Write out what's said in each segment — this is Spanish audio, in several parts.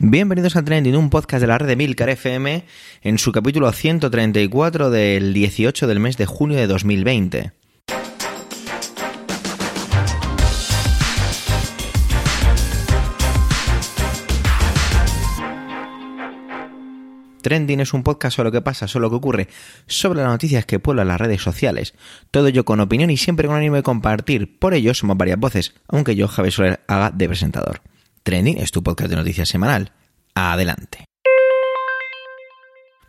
Bienvenidos a Trending, un podcast de la red de Milcar FM en su capítulo 134 del 18 del mes de junio de 2020. Trending es un podcast sobre lo que pasa, sobre lo que ocurre, sobre las noticias que pueblan las redes sociales. Todo ello con opinión y siempre con ánimo de compartir. Por ello somos varias voces, aunque yo, Javier Soler, haga de presentador. Trending es tu podcast de noticias semanal. Adelante.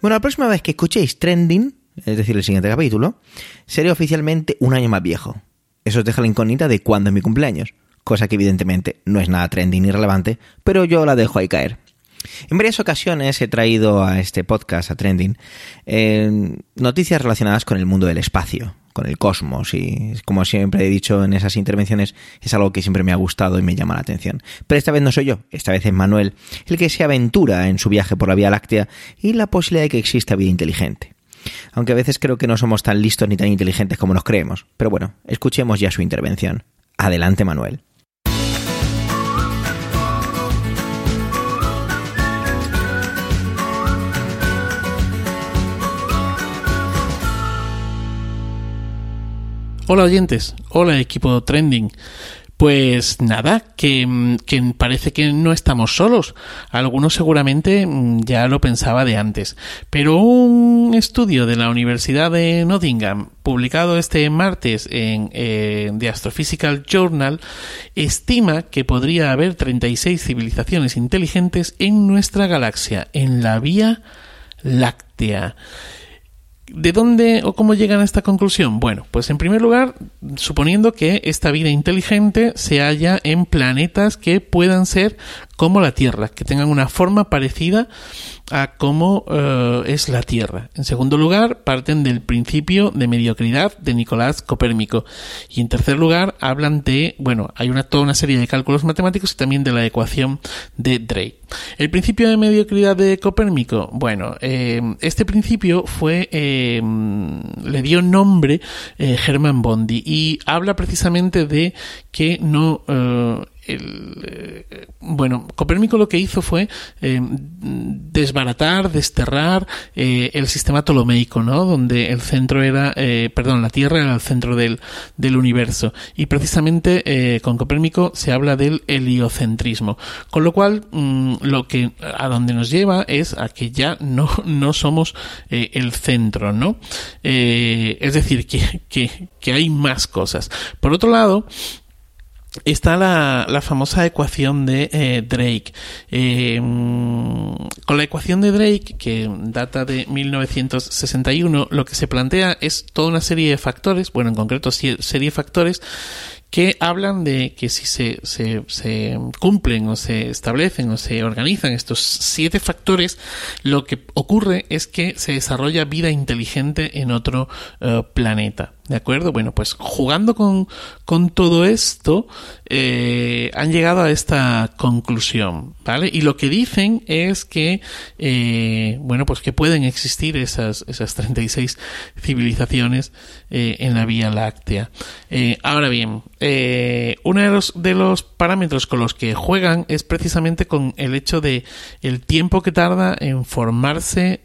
Bueno, la próxima vez que escuchéis Trending, es decir, el siguiente capítulo, seré oficialmente un año más viejo. Eso os deja la incógnita de cuándo es mi cumpleaños, cosa que evidentemente no es nada trending ni relevante, pero yo la dejo ahí caer. En varias ocasiones he traído a este podcast, a Trending, eh, noticias relacionadas con el mundo del espacio, con el cosmos y como siempre he dicho en esas intervenciones es algo que siempre me ha gustado y me llama la atención. Pero esta vez no soy yo, esta vez es Manuel el que se aventura en su viaje por la Vía Láctea y la posibilidad de que exista vida inteligente. Aunque a veces creo que no somos tan listos ni tan inteligentes como nos creemos. Pero bueno, escuchemos ya su intervención. Adelante Manuel. Hola oyentes, hola equipo trending. Pues nada, que, que, parece que no estamos solos. Algunos seguramente mm, ya lo pensaba de antes. Pero un estudio de la Universidad de Nottingham, publicado este martes en eh, The Astrophysical Journal, estima que podría haber 36 civilizaciones inteligentes en nuestra galaxia, en la Vía Láctea. ¿De dónde o cómo llegan a esta conclusión? Bueno, pues en primer lugar, suponiendo que esta vida inteligente se halla en planetas que puedan ser como la Tierra, que tengan una forma parecida a cómo uh, es la Tierra. En segundo lugar, parten del principio de mediocridad de Nicolás Copérnico. Y en tercer lugar, hablan de, bueno, hay toda una serie de cálculos matemáticos y también de la ecuación de Drake. El principio de mediocridad de Copérnico, bueno, eh, este principio fue, eh, le dio nombre eh, Hermann Bondi y habla precisamente de que no eh, bueno, Copérnico lo que hizo fue eh, desbaratar, desterrar eh, el sistema ptolomeico, ¿no? Donde el centro era, perdón, la Tierra era el centro del, del universo. Y precisamente con Copérnico se habla del heliocentrismo. Con lo cual, mmm, lo que a donde nos lleva es a que ya no, no somos el centro, ¿no? es decir, que, que, que hay más cosas. Por otro lado, está la, la, famosa ecuación de eh, Drake. Eh, con la ecuación de Drake, que data de 1961, lo que se plantea es toda una serie de factores, bueno, en concreto serie de factores que hablan de que si se, se, se, cumplen o se establecen o se organizan estos siete factores, lo que ocurre es que se desarrolla vida inteligente en otro uh, planeta. ¿De acuerdo? Bueno, pues jugando con, con todo esto, eh, han llegado a esta conclusión, ¿vale? Y lo que dicen es que, eh, bueno, pues que pueden existir esas, esas 36 civilizaciones eh, en la Vía Láctea. Eh, ahora bien, uno de los, de los parámetros con los que juegan es precisamente con el hecho de el tiempo que tarda en formarse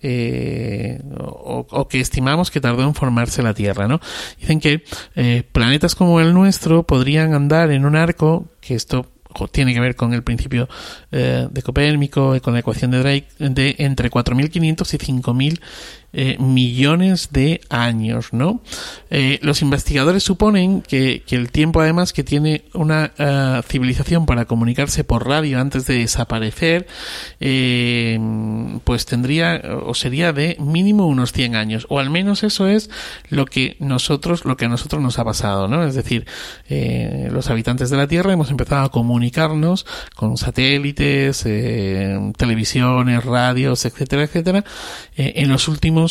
o, o que estimamos que tardó en formarse la Tierra, ¿no? Dicen que eh, planetas como el nuestro podrían andar en un arco, que esto tiene que ver con el principio eh, de Copérnico con la ecuación de Drake, de entre 4.500 y 5.000 eh, millones de años, ¿no? Eh, los investigadores suponen que, que, el tiempo además que tiene una uh, civilización para comunicarse por radio antes de desaparecer, eh, pues tendría o sería de mínimo unos 100 años, o al menos eso es lo que nosotros, lo que a nosotros nos ha pasado, ¿no? Es decir, eh, los habitantes de la Tierra hemos empezado a comunicarnos con satélites, televisiones, radios, etcétera, etcétera, en los últimos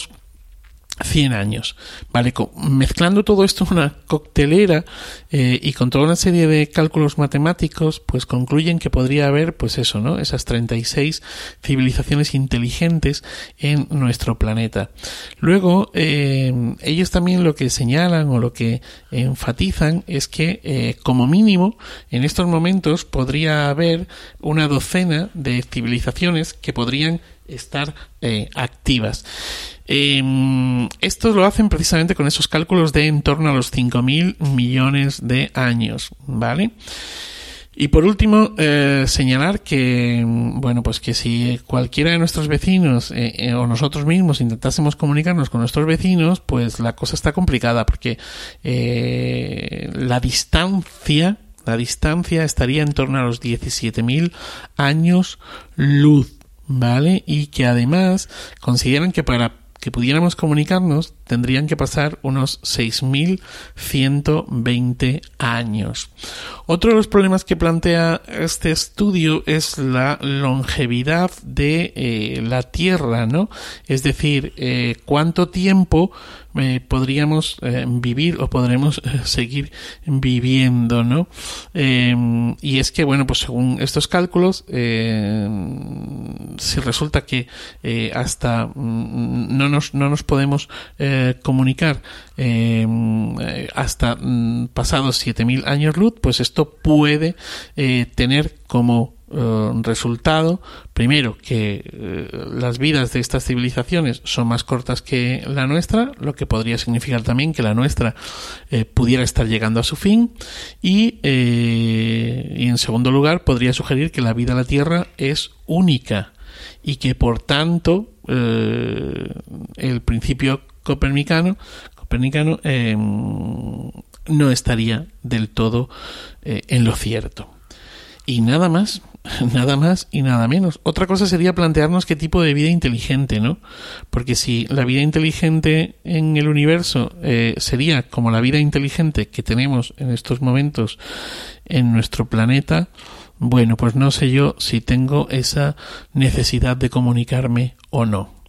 100 años. Vale, mezclando todo esto en una coctelera eh, y con toda una serie de cálculos matemáticos, pues concluyen que podría haber, pues eso, ¿no? Esas 36 civilizaciones inteligentes en nuestro planeta. Luego, eh, ellos también lo que señalan o lo que enfatizan es que, eh, como mínimo, en estos momentos podría haber una docena de civilizaciones que podrían estar activas. Eh, lo hacen precisamente con esos cálculos de en torno a los 5.000 millones de años, ¿vale? Y por último, eh, señalar que, bueno, pues que si cualquiera de nuestros vecinos eh, eh, o nosotros mismos intentásemos comunicarnos con nuestros vecinos, pues la cosa está complicada porque la distancia, la distancia estaría en torno a los 17.000 años luz, ¿vale? Y que además consideran que para que pudiéramos comunicarnos tendrían que pasar unos 6.120 años. Otro de los problemas que plantea este estudio es la longevidad de eh, la Tierra, ¿no? Es decir, eh, cuánto tiempo eh, podríamos vivir o podremos seguir viviendo, ¿no? Em, y es que, bueno, pues según estos cálculos, si resulta que hasta mm, no nos, no nos podemos comunicar hasta mm, pasados 7.000 años luz, pues esto puede eh, tener como eh, resultado, primero, que eh, las vidas de estas civilizaciones son más cortas que la nuestra, lo que podría significar también que la nuestra pudiera estar llegando a su fin, y, y en segundo lugar, podría sugerir que la vida en la Tierra es única y que por tanto el principio copernicano, copernicano no estaría del todo eh, en lo cierto. Y nada más, nada más y nada menos. Otra cosa sería plantearnos qué tipo de vida inteligente, ¿no? Porque si la vida inteligente en el universo eh, sería como la vida inteligente que tenemos en estos momentos en nuestro planeta, bueno, pues no sé yo si tengo esa necesidad de comunicarme o no.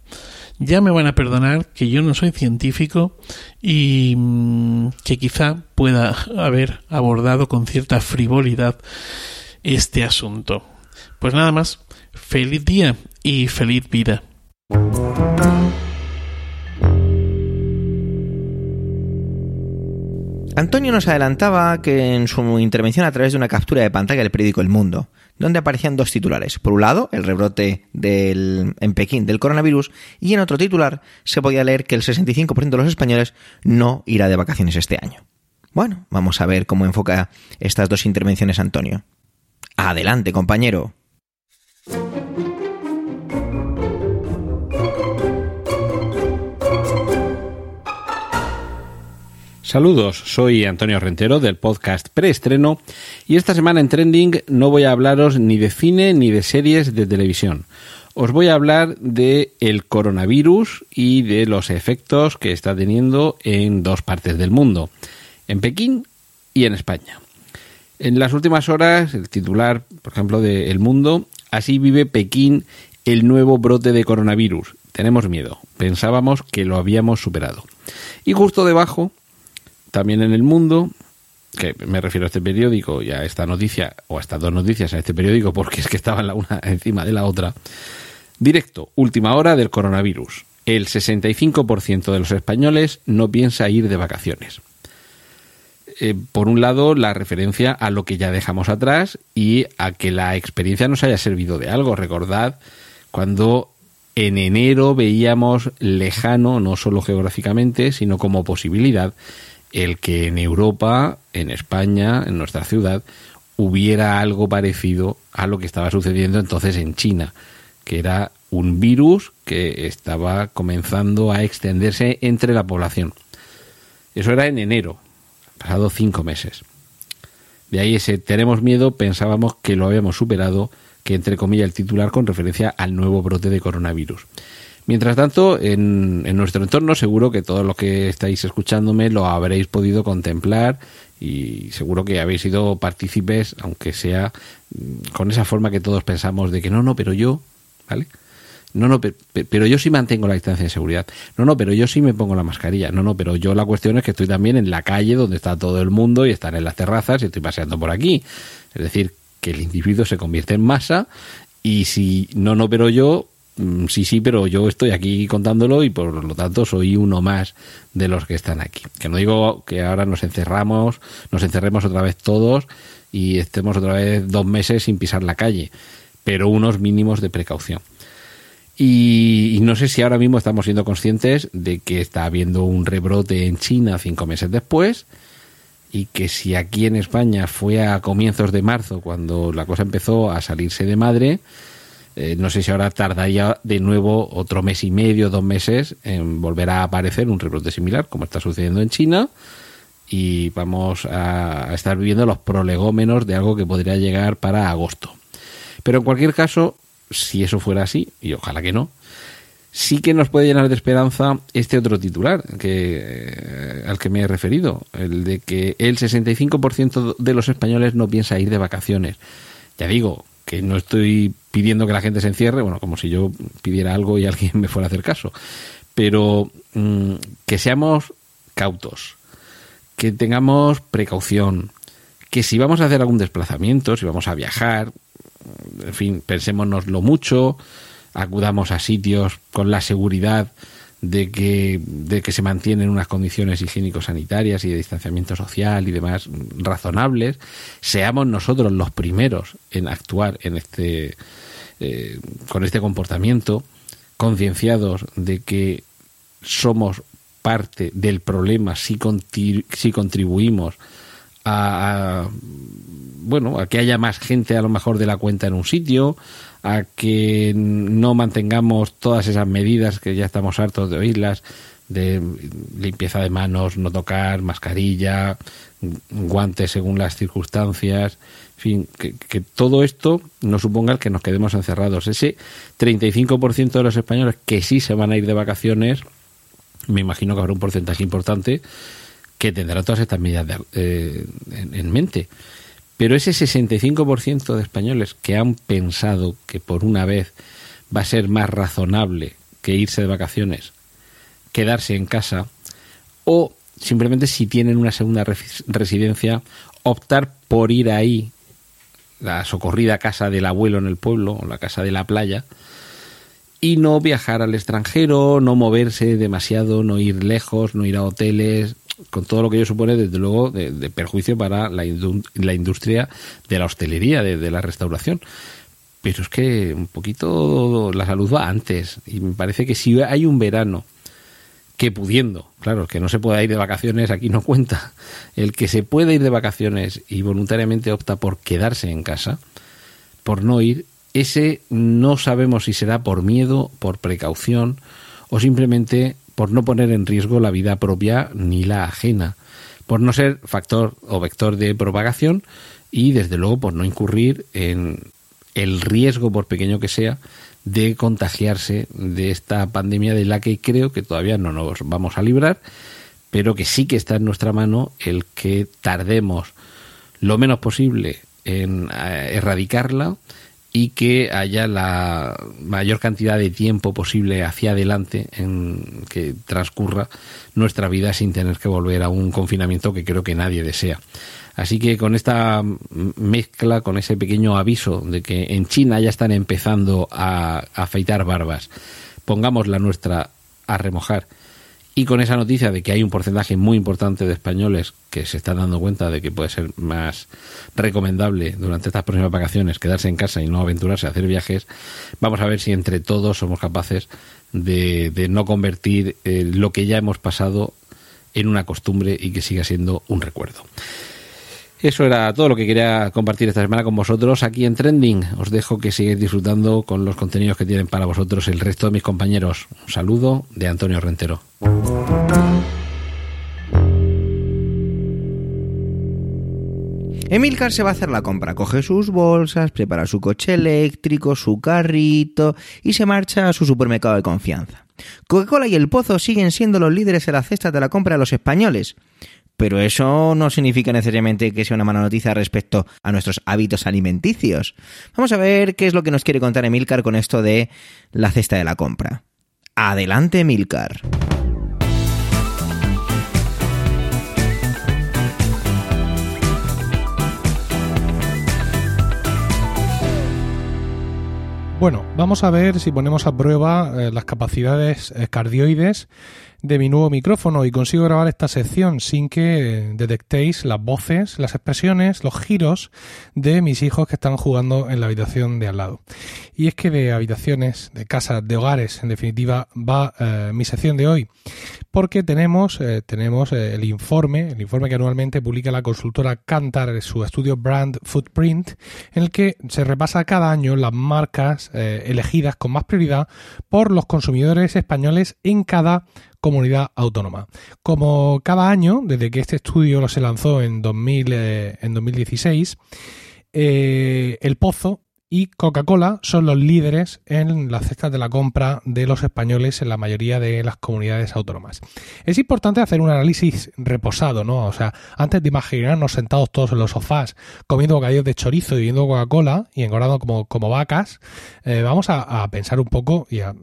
Ya me van a perdonar que yo no soy científico y mm, que quizá pueda haber abordado con cierta frivolidad este asunto. Pues nada más, feliz día y feliz vida. Antonio nos adelantaba que en su intervención a través de una captura de pantalla del periódico El Mundo, donde aparecían dos titulares. Por un lado, el rebrote del, en Pekín del coronavirus, y en otro titular se podía leer que el 65% de los españoles no irá de vacaciones este año. Bueno, vamos a ver cómo enfoca estas dos intervenciones Antonio. Adelante, compañero. Saludos, soy Antonio Rentero del podcast Preestreno y esta semana en Trending no voy a hablaros ni de cine ni de series de televisión. Os voy a hablar de el coronavirus y de los efectos que está teniendo en dos partes del mundo, en Pekín y en España. En las últimas horas, el titular, por ejemplo, de El Mundo, así vive Pekín el nuevo brote de coronavirus. Tenemos miedo, pensábamos que lo habíamos superado. Y justo debajo, también en el mundo, que me refiero a este periódico y a esta noticia, o a estas dos noticias a este periódico, porque es que estaban la una encima de la otra. Directo, última hora del coronavirus. El 65% de los españoles no piensa ir de vacaciones. Eh, por un lado, la referencia a lo que ya dejamos atrás y a que la experiencia nos haya servido de algo. Recordad cuando en enero veíamos lejano, no solo geográficamente, sino como posibilidad, el que en Europa, en España, en nuestra ciudad, hubiera algo parecido a lo que estaba sucediendo entonces en China, que era un virus que estaba comenzando a extenderse entre la población. Eso era en enero, pasado cinco meses. De ahí ese tenemos miedo, pensábamos que lo habíamos superado, que entre comillas el titular con referencia al nuevo brote de coronavirus. Mientras tanto, en, nuestro entorno seguro que todos los que estáis escuchándome lo habréis podido contemplar y seguro que habéis sido partícipes, aunque sea mm, con esa forma que todos pensamos de que no, no, pero yo, ¿vale? No, no, pero, yo sí mantengo la distancia de seguridad. No, no, pero yo sí me pongo la mascarilla. No, no, pero yo la cuestión es que estoy también en la calle donde está todo el mundo y están en las terrazas y estoy paseando por aquí. Es decir, que el individuo se convierte en masa y si no, no, pero yo, sí, sí, pero yo estoy aquí contándolo y por lo tanto soy uno más de los que están aquí. Que no digo que ahora nos encerramos, nos encerremos otra vez todos y estemos otra vez dos meses sin pisar la calle, pero unos mínimos de precaución. Y, no sé si ahora mismo estamos siendo conscientes de que está habiendo un rebrote en China cinco meses después y que si aquí en España fue a comienzos de marzo cuando la cosa empezó a salirse de madre, eh, no sé si ahora tardaría de nuevo otro mes y medio, dos meses en volver a aparecer un rebrote similar como está sucediendo en China y vamos a estar viviendo los prolegómenos de algo que podría llegar para agosto. Pero en cualquier caso, si eso fuera así, y ojalá que no, sí que nos puede llenar de esperanza este otro titular eh, al que me he referido, el de que el 65% de los españoles no piensa ir de vacaciones. Ya digo que no estoy pidiendo que la gente se encierre, bueno, como si yo pidiera algo y alguien me fuera a hacer caso, pero mm, que seamos cautos, que tengamos precaución, que si vamos a hacer algún desplazamiento, si vamos a viajar, en fin, pensémonoslo mucho, acudamos a sitios con la seguridad de que, de que se mantienen unas condiciones higiénico-sanitarias y de distanciamiento social y demás razonables, seamos nosotros los primeros en actuar en este, eh, con este comportamiento, concienciados de que somos parte del problema si, si contribuimos a, bueno, a que haya más gente a lo mejor de la cuenta en un sitio, a que no mantengamos todas esas medidas que ya estamos hartos de oírlas, de limpieza de manos, no tocar, mascarilla, guantes según las circunstancias, en fin, que, todo esto no suponga que nos quedemos encerrados. Ese 35% de los españoles que sí se van a ir de vacaciones, me imagino que habrá un porcentaje importante que tendrá todas estas medidas eh, en, mente. Pero ese 65% de españoles que han pensado que por una vez va a ser más razonable que irse de vacaciones, quedarse en casa, o simplemente si tienen una segunda residencia, optar por ir ahí, la socorrida casa del abuelo en el pueblo, o la casa de la playa, y no viajar al extranjero, no moverse demasiado, no ir lejos, no ir a hoteles, con todo lo que ello supone, desde luego, de, perjuicio para la, la, industria de la hostelería, de, la restauración. Pero es que un poquito la salud va antes. Y me parece que si hay un verano que pudiendo, claro, que no se pueda ir de vacaciones, aquí no cuenta, el que se pueda ir de vacaciones y voluntariamente opta por quedarse en casa, por no ir, ese no sabemos si será por miedo, por precaución o simplemente por no poner en riesgo la vida propia ni la ajena, por no ser factor o vector de propagación y desde luego por no incurrir en el riesgo, por pequeño que sea, de contagiarse de esta pandemia de la que creo que todavía no nos vamos a librar, pero que sí que está en nuestra mano el que tardemos lo menos posible en eh, erradicarla y que haya la mayor cantidad de tiempo posible hacia adelante en que transcurra nuestra vida sin tener que volver a un confinamiento que creo que nadie desea. Así que con esta mezcla, con ese pequeño aviso de que en China ya están empezando a afeitar barbas, pongamos la nuestra a remojar y con esa noticia de que hay un porcentaje muy importante de españoles que se están dando cuenta de que puede ser más recomendable durante estas próximas vacaciones quedarse en casa y no aventurarse a hacer viajes, vamos a ver si entre todos somos capaces de, no convertir eh, lo que ya hemos pasado en una costumbre y que siga siendo un recuerdo. Eso era todo lo que quería compartir esta semana con vosotros aquí en Trending. Os dejo que sigáis disfrutando con los contenidos que tienen para vosotros el resto de mis compañeros. Un saludo de Antonio Rentero. Emilcar se va a hacer la compra, coge sus bolsas, prepara su coche eléctrico, su carrito y se marcha a su supermercado de confianza. Coca-Cola y el Pozo siguen siendo los líderes en la cesta de la compra de los españoles, pero eso no significa necesariamente que sea una mala noticia respecto a nuestros hábitos alimenticios. Vamos a ver qué es lo que nos quiere contar Emilcar con esto de la cesta de la compra. Adelante, Emilcar. Bueno, vamos a ver si ponemos a prueba eh, las capacidades cardioides de mi nuevo micrófono y consigo grabar esta sección sin que detectéis las voces, las expresiones, los giros de mis hijos que están jugando en la habitación de al lado. Y es que de habitaciones, de casas, de hogares, en definitiva, va eh, mi sección de hoy. Porque tenemos, eh, tenemos eh, el informe, el informe que anualmente publica la consultora Kantar, su estudio Brand Footprint, en el que se repasa cada año las marcas elegidas con más prioridad por los consumidores españoles en cada comunidad autónoma. Como cada año, desde que este estudio se lanzó en, 2000, eh, en 2016, eh, el Pozo y Coca-Cola son los líderes en las cestas de la compra de los españoles en la mayoría de las comunidades autónomas. Es importante hacer un análisis reposado, ¿no? O sea, antes de imaginarnos sentados todos en los sofás comiendo bocadillos de chorizo y bebiendo Coca-Cola y engordando como, vacas, eh, vamos a, pensar un poco y a,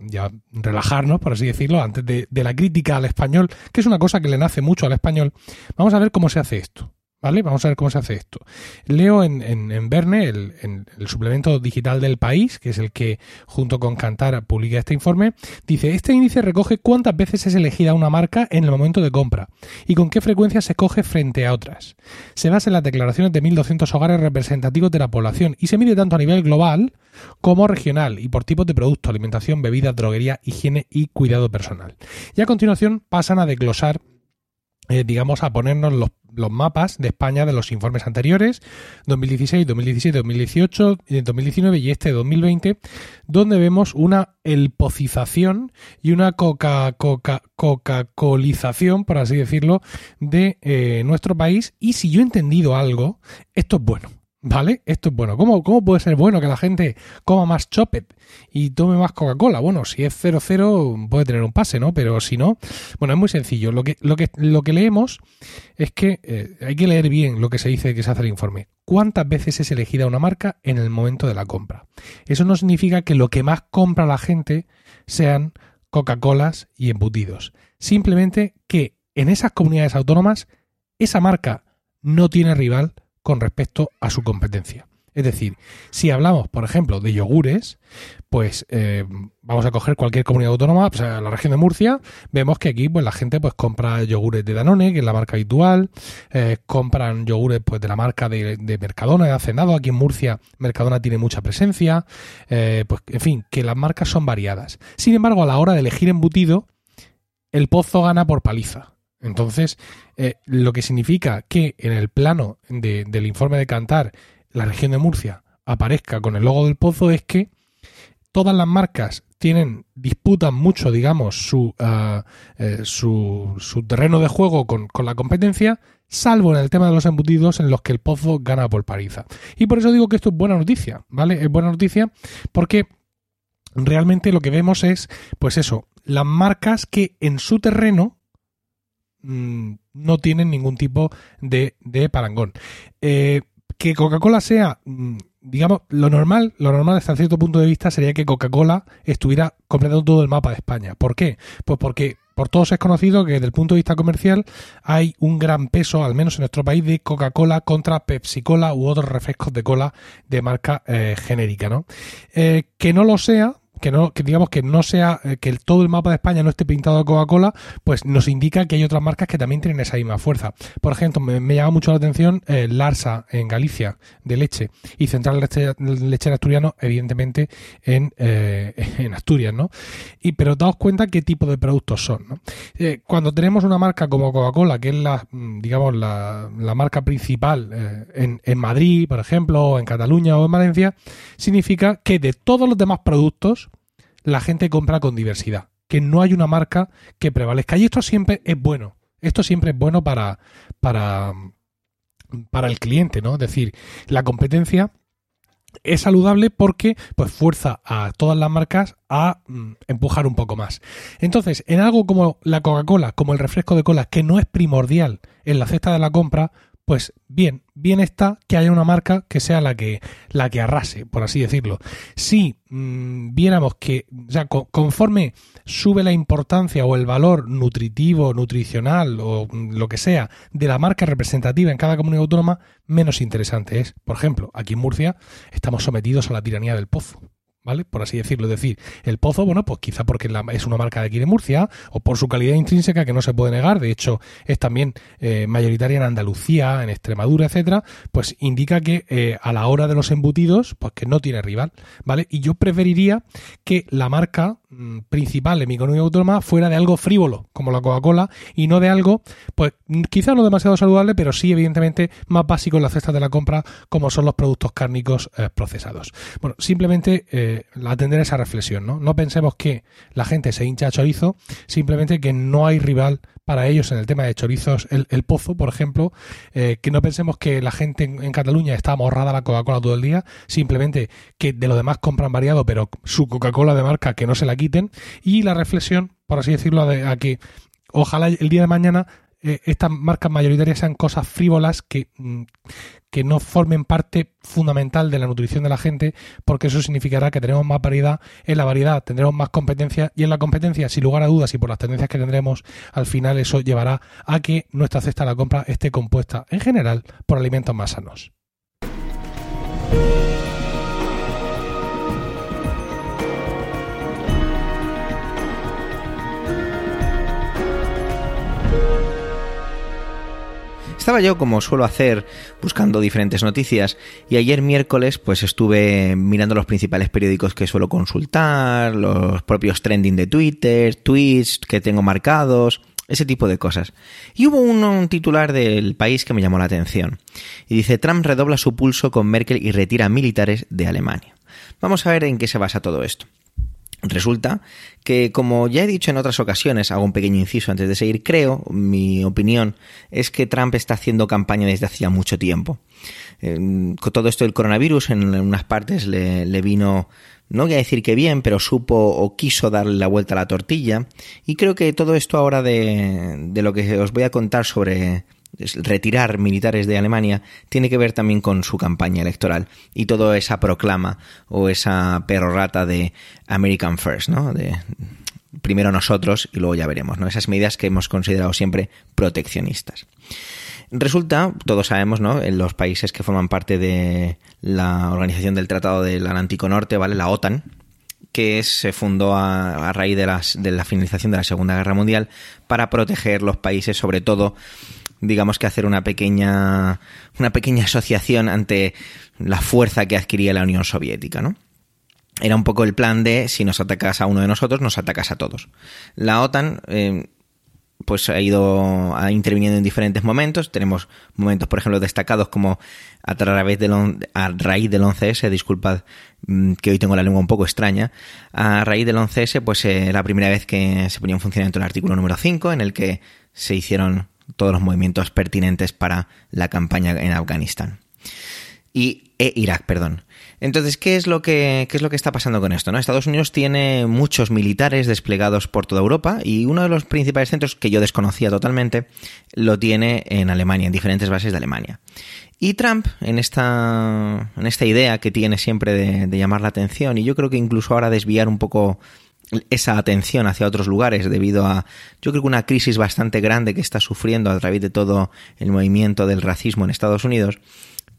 relajarnos, por así decirlo, antes de la crítica al español, que es una cosa que le nace mucho al español. Vamos a ver cómo se hace esto. ¿Vale? Vamos a ver cómo se hace esto. Leo en, Verne, el, en el suplemento digital del país, que es el que junto con Cantar publica este informe, dice, este índice recoge cuántas veces es elegida una marca en el momento de compra y con qué frecuencia se coge frente a otras. Se basa en las declaraciones de 1.200 hogares representativos de la población y se mide tanto a nivel global como regional y por tipos de producto, alimentación, bebida, droguería, higiene y cuidado personal. Y a continuación pasan a desglosar eh, digamos, a ponernos los, los, mapas de España de los informes anteriores, 2016, 2017, 2018, 2019 y este 2020, donde vemos una elpocización y una coca coca coca colización, por así decirlo, de eh, nuestro país. Y si yo he entendido algo, esto es bueno. ¿Vale? Esto es bueno. ¿Cómo, ¿Cómo puede ser bueno que la gente coma más chopet y tome más Coca-Cola? Bueno, si es 0-0 puede tener un pase, ¿no? Pero si no, bueno, es muy sencillo. Lo que, lo que, lo que leemos es que eh, hay que leer bien lo que se dice que se hace el informe. ¿Cuántas veces es elegida una marca en el momento de la compra? Eso no significa que lo que más compra la gente sean Coca-Colas y embutidos. Simplemente que en esas comunidades autónomas esa marca no tiene rival con respecto a su competencia. Es decir, si hablamos, por ejemplo, de yogures, pues eh, vamos a coger cualquier comunidad autónoma, pues la región de Murcia, vemos que aquí pues la gente pues compra yogures de Danone, que es la marca habitual, eh, compran yogures pues de la marca de, Mercadona, de Hacendado, aquí en Murcia Mercadona tiene mucha presencia, eh, pues en fin, que las marcas son variadas. Sin embargo, a la hora de elegir embutido, el pozo gana por paliza. Entonces, eh, lo que significa que en el plano del informe de Cantar, la región de Murcia aparezca con el logo del pozo es que todas las marcas tienen, disputan mucho, digamos, su, ah, eh, su, su, terreno de juego con, con, la competencia, salvo en el tema de los embutidos en los que el pozo gana por pariza. Y por eso digo que esto es buena noticia, ¿vale? Es buena noticia porque realmente lo que vemos es, pues eso, las marcas que en su terreno Mm, no tienen ningún tipo de, parangón. Eh, que Coca-Cola sea, mm, digamos, lo normal, lo normal hasta cierto punto de vista sería que Coca-Cola estuviera completando todo el mapa de España. ¿Por qué? Pues porque por todos es conocido que desde el punto de vista comercial hay un gran peso, al menos en nuestro país, de Coca-Cola contra Pepsi-Cola u otros refrescos de cola de marca eh, genérica, ¿no? Eh, que no lo sea, que no, que digamos que no sea, eh, que todo el mapa de España no esté pintado de Coca-Cola, pues nos indica que hay otras marcas que también tienen esa misma fuerza. Por ejemplo, me, llama mucho la atención eh, Larsa en Galicia, de leche, y Central Leche, Lechera Asturiano, evidentemente, en, eh, en Asturias, ¿no? Y, pero daos cuenta qué tipo de productos son, ¿no? cuando tenemos una marca como Coca-Cola, que es la, mm, digamos, la, la marca principal en, en Madrid, por ejemplo, o en Cataluña o en Valencia, significa que de todos los demás productos, la gente compra con diversidad, que no hay una marca que prevalezca. Y esto siempre es bueno. Esto siempre es bueno para, para, para el cliente, ¿no? Es decir, la competencia es saludable porque pues fuerza a todas las marcas a mm, empujar un poco más. Entonces, en algo como la Coca-Cola, como el refresco de cola, que no es primordial en la cesta de la compra, pues bien, bien está que haya una marca que sea la que, la que arrase, por así decirlo. Si mm, viéramos que, o conforme sube la importancia o el valor nutritivo, nutricional o mm, lo que sea de la marca representativa en cada comunidad autónoma, menos interesante es. Por ejemplo, aquí en Murcia estamos sometidos a la tiranía del pozo. ¿Vale? Por así decirlo. Es decir, el pozo, bueno, pues quizá porque es una marca de aquí de Murcia o por su calidad intrínseca que no se puede negar. De hecho, es también eh, mayoritaria en Andalucía, en Extremadura, etcétera. Pues indica que eh, a la hora de los embutidos, pues que no tiene rival, ¿vale? Y yo preferiría que la marca principal de mi economía autónoma fuera de algo frívolo, como la Coca-Cola, y no de algo, pues quizá no demasiado saludable, pero sí, evidentemente, más básico en la cesta de la compra, como son los productos cárnicos eh, procesados. Bueno, simplemente atender esa reflexión, ¿no? No pensemos que la gente se hincha a chorizo, simplemente que no hay rival para ellos en el tema de chorizos, el, pozo, por ejemplo, eh, que no pensemos que la gente en, Cataluña está amorrada la Coca-Cola todo el día, simplemente que de lo demás compran variado, pero su Coca-Cola de marca que no se la quiten, y la reflexión, por así decirlo, a que ojalá el día de mañana eh, estas marcas mayoritarias sean cosas frívolas que, mm, que no formen parte fundamental de la nutrición de la gente, porque eso significará que tenemos más variedad, en la variedad tendremos más competencia y en la competencia, sin lugar a dudas y por las tendencias que tendremos, al final eso llevará a que nuestra cesta de la compra esté compuesta en general por alimentos más sanos. Estaba yo, como suelo hacer, buscando diferentes noticias y ayer miércoles pues estuve mirando los principales periódicos que suelo consultar, los propios trending de Twitter, tweets que tengo marcados, ese tipo de cosas. Y hubo un, titular del país que me llamó la atención. Y dice, Trump redobla su pulso con Merkel y retira militares de Alemania. Vamos a ver en qué se basa todo esto. Resulta que, como ya he dicho en otras ocasiones, hago un pequeño inciso antes de seguir, creo, mi opinión, es que Trump está haciendo campaña desde hacía mucho tiempo. con todo esto del coronavirus, en unas partes le, le vino, no voy a decir que bien, pero supo o quiso darle la vuelta a la tortilla. Y creo que todo esto ahora de, de lo que os voy a contar sobre retirar militares de Alemania tiene que ver también con su campaña electoral y toda esa proclama o esa perorata de American First, ¿no? De primero nosotros y luego ya veremos, ¿no? Esas medidas que hemos considerado siempre proteccionistas. Resulta, todos sabemos, ¿no? En los países que forman parte de la organización del Tratado del Atlántico Norte, ¿vale? La OTAN, que se fundó a, raíz de, las, de la finalización de la Segunda Guerra Mundial para proteger los países, sobre todo digamos que hacer una pequeña, una pequeña asociación ante la fuerza que adquiría la Unión Soviética, ¿no? Era un poco el plan de si nos atacas a uno de nosotros, nos atacas a todos. La OTAN eh, pues ha ido interviniendo en diferentes momentos. Tenemos momentos, por ejemplo, destacados como a través del a raíz del 11S, disculpad mm, que hoy tengo la lengua un poco extraña, a raíz del 11S, pues eh, la primera vez que se ponía en funcionamiento el artículo número 5, en el que se hicieron todos los movimientos pertinentes para la campaña en Afganistán. Y e Irak, perdón. Entonces, ¿qué es lo que qué es lo que está pasando con esto? ¿no? Estados Unidos tiene muchos militares desplegados por toda Europa y uno de los principales centros que yo desconocía totalmente lo tiene en Alemania, en diferentes bases de Alemania. Y Trump, en esta, en esta idea que tiene siempre de, de llamar la atención, y yo creo que incluso ahora desviar un poco esa atención hacia otros lugares debido a, yo creo que una crisis bastante grande que está sufriendo a través de todo el movimiento del racismo en Estados Unidos,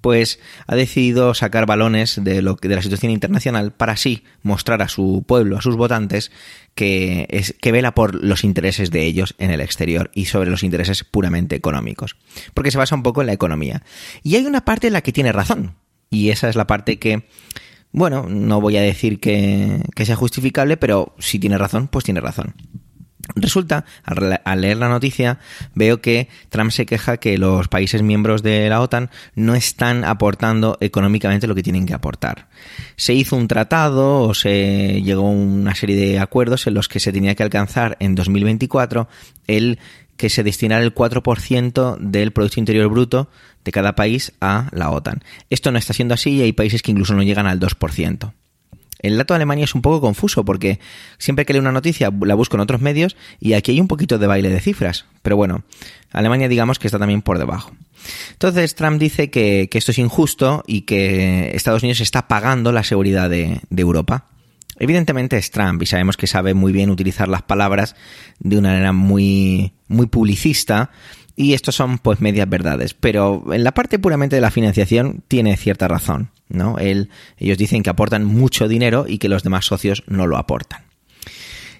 pues ha decidido sacar balones de, lo, de la situación internacional para así mostrar a su pueblo, a sus votantes, que, es, que vela por los intereses de ellos en el exterior y sobre los intereses puramente económicos. Porque se basa un poco en la economía. Y hay una parte en la que tiene razón. Y esa es la parte que bueno, no voy a decir que, sea justificable, pero si tiene razón, pues tiene razón. Resulta, al leer la noticia, veo que Trump se queja que los países miembros de la OTAN no están aportando económicamente lo que tienen que aportar. Se hizo un tratado o se llegó a una serie de acuerdos en los que se tenía que alcanzar en 2024 el que se destinara el 4% del Producto Interior Bruto de cada país a la OTAN. Esto no está siendo así y hay países que incluso no llegan al 2%. El dato de Alemania es un poco confuso porque siempre que leo una noticia la busco en otros medios y aquí hay un poquito de baile de cifras. Pero bueno, Alemania digamos que está también por debajo. Entonces Trump dice que, esto es injusto y que Estados Unidos está pagando la seguridad de, de Europa. Evidentemente es Trump y sabemos que sabe muy bien utilizar las palabras de una manera muy, muy publicista y estos son pues medias verdades, pero en la parte puramente de la financiación tiene cierta razón, ¿no? ellos dicen que aportan mucho dinero y que los demás socios no lo aportan.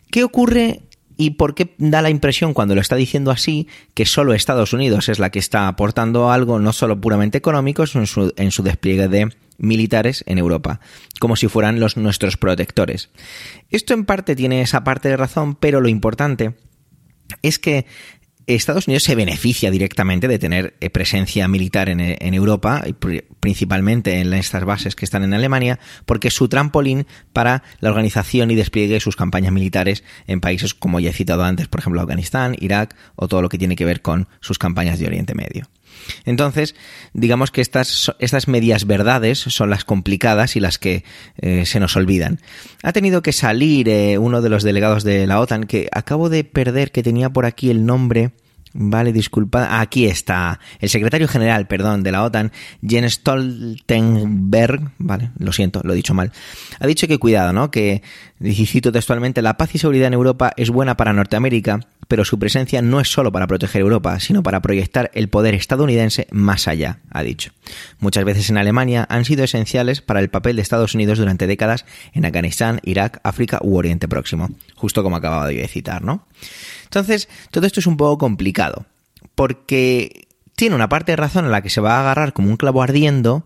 ¿Qué ocurre y por qué da la impresión cuando lo está diciendo así que solo Estados Unidos es la que está aportando algo no solo puramente económico, sino en su, en su despliegue de militares en Europa, como si fueran los nuestros protectores. Esto en parte tiene esa parte de razón, pero lo importante es que Estados Unidos se beneficia directamente de tener eh, presencia militar en, Europa, principalmente en estas bases que están en Alemania, porque es su trampolín para la organización y despliegue de sus campañas militares en países como ya he citado antes, por ejemplo Afganistán, Irak o todo lo que tiene que ver con sus campañas de Oriente Medio. Entonces, digamos que estas, estas medias verdades son las complicadas y las que eh, se nos olvidan. Ha tenido que salir eh, uno de los delegados de la OTAN, que acabo de perder, que tenía por aquí el nombre. Vale, disculpa. Aquí está. El secretario general, perdón, de la OTAN, Jens Stoltenberg, vale, lo siento, lo he dicho mal. Ha dicho que cuidado, ¿no? Que, y cito textualmente, la paz y seguridad en Europa es buena para Norteamérica, pero su presencia no es solo para proteger Europa, sino para proyectar el poder estadounidense más allá, ha dicho. Muchas veces en Alemania han sido esenciales para el papel de Estados Unidos durante décadas en Afganistán, Irak, África u Oriente Próximo, justo como acababa de citar, ¿no? Entonces, todo esto es un poco complicado, porque tiene una parte de razón en la que se va a agarrar como un clavo ardiendo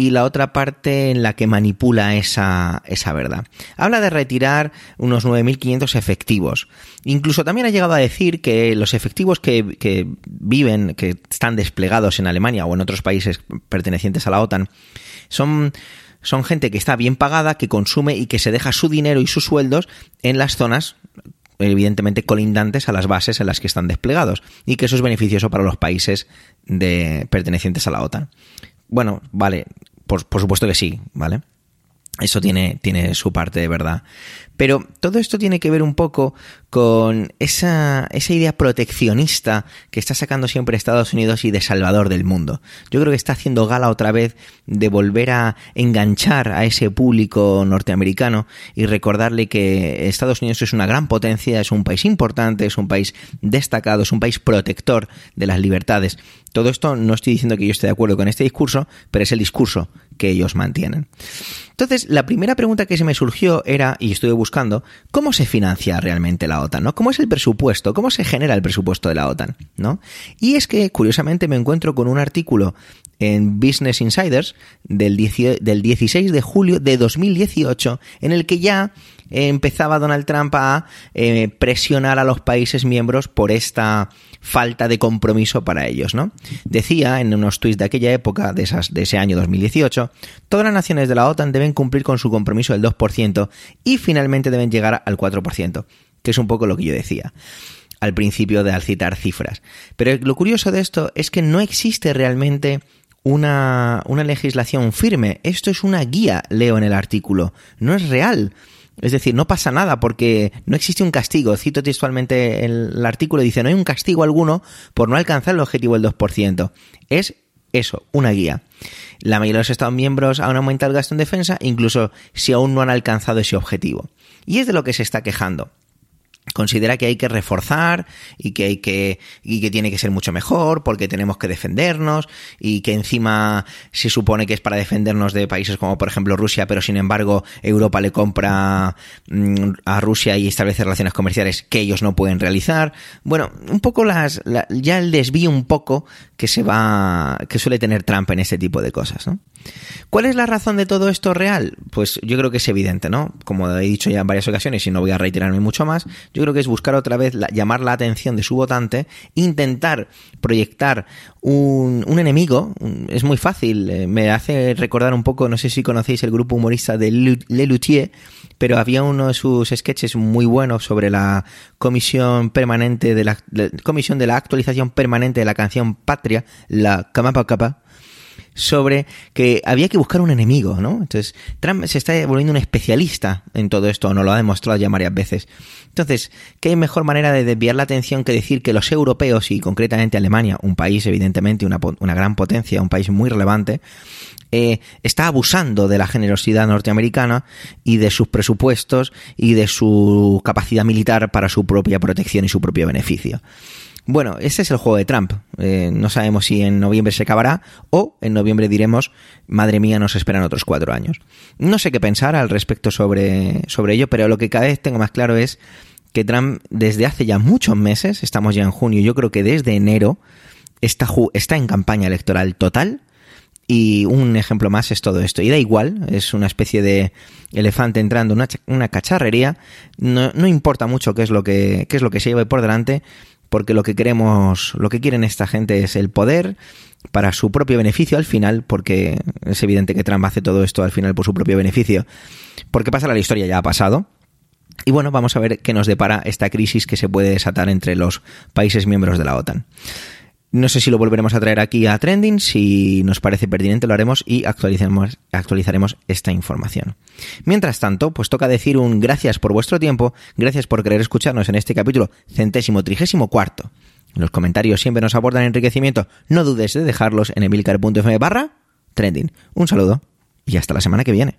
y la otra parte en la que manipula esa, esa verdad. Habla de retirar unos 9.500 efectivos. Incluso también ha llegado a decir que los efectivos que, que viven, que están desplegados en Alemania o en otros países pertenecientes a la OTAN, son son gente que está bien pagada, que consume y que se deja su dinero y sus sueldos en las zonas evidentemente colindantes a las bases en las que están desplegados y que eso es beneficioso para los países de, pertenecientes a la OTAN. Bueno, vale, por, supuesto que sí, ¿vale? Eso tiene, tiene su parte de verdad. Pero todo esto tiene que ver un poco con esa, esa idea proteccionista que está sacando siempre Estados Unidos y de salvador del mundo. Yo creo que está haciendo gala otra vez de volver a enganchar a ese público norteamericano y recordarle que Estados Unidos es una gran potencia, es un país importante, es un país destacado, es un país protector de las libertades. Todo esto no estoy diciendo que yo esté de acuerdo con este discurso, pero es el discurso que ellos mantienen. Entonces, la primera pregunta que se me surgió era, y estuve buscando, ¿cómo se financia realmente la OTAN? ¿no? ¿Cómo es el presupuesto? ¿Cómo se genera el presupuesto de la OTAN? ¿no? Y es que, curiosamente, me encuentro con un artículo en Business Insiders del, 16 de julio de 2018 en el que ya empezaba Donald Trump a eh, presionar a los países miembros por esta falta de compromiso para ellos, ¿no? Decía en unos tweets de aquella época, de, esas, de ese año 2018, todas las naciones de la OTAN deben cumplir con su compromiso del 2% y finalmente deben llegar al 4%, que es un poco lo que yo decía al principio de al citar cifras. Pero lo curioso de esto es que no existe realmente una, una legislación firme. Esto es una guía, leo en el artículo. No es real. Es decir, no pasa nada porque no existe un castigo. Cito textualmente el, artículo, dice, no hay un castigo alguno por no alcanzar el objetivo del 2%. Es eso, una guía. La mayoría de los Estados miembros han aumentado el gasto en defensa, incluso si aún no han alcanzado ese objetivo. Y es de lo que se está quejando considera que hay que reforzar y que hay que y que tiene que ser mucho mejor porque tenemos que defendernos y que encima se supone que es para defendernos de países como por ejemplo Rusia pero sin embargo Europa le compra mm, a Rusia y establece relaciones comerciales que ellos no pueden realizar bueno un poco las ya el desvío un poco que se va que suele tener Trump en este tipo de cosas ¿no? ¿Cuál es la razón de todo esto real? Pues yo creo que es evidente, ¿no? Como he dicho ya en varias ocasiones y no voy a reiterarme mucho más, yo creo que es buscar otra vez llamar la atención de su votante, intentar proyectar un, enemigo, es muy fácil, eh, me hace recordar un poco, no sé si conocéis el grupo humorista de Le pero había uno de sus sketches muy buenos sobre la comisión permanente de la, la comisión de la actualización permanente de la canción Patria, la Kamapa Kapa, sobre que había que buscar un enemigo, ¿no? Entonces, Trump se está volviendo un especialista en todo esto, nos lo ha demostrado ya varias veces. Entonces, ¿qué mejor manera de desviar la atención que decir que los europeos y concretamente Alemania, un país evidentemente una, una gran potencia, un país muy relevante, eh, está abusando de la generosidad norteamericana y de sus presupuestos y de su capacidad militar para su propia protección y su propio beneficio. Bueno, ese es el juego de Trump. Eh, no sabemos si en noviembre se acabará o en noviembre diremos, madre mía, nos esperan otros cuatro años. No sé qué pensar al respecto sobre, sobre ello, pero lo que cada vez tengo más claro es que Trump desde hace ya muchos meses, estamos ya en junio, yo creo que desde enero, está, está en campaña electoral total y un ejemplo más es todo esto. Y da igual, es una especie de elefante entrando en una, una cacharrería. No, no, importa mucho qué es lo que, qué es lo que se lleve por delante, porque lo que queremos, lo que quieren esta gente es el poder para su propio beneficio al final, porque es evidente que Trump hace todo esto al final por su propio beneficio, porque pasa la historia ya ha pasado. Y bueno, vamos a ver qué nos depara esta crisis que se puede desatar entre los países miembros de la OTAN. No sé si lo volveremos a traer aquí a Trending, si nos parece pertinente lo haremos y actualizaremos, esta información. Mientras tanto, pues toca decir un gracias por vuestro tiempo, gracias por querer escucharnos en este capítulo centésimo trigésimo cuarto. Los comentarios siempre nos aportan enriquecimiento, no dudes de dejarlos en emilcar.fm barra trending. Un saludo y hasta la semana que viene.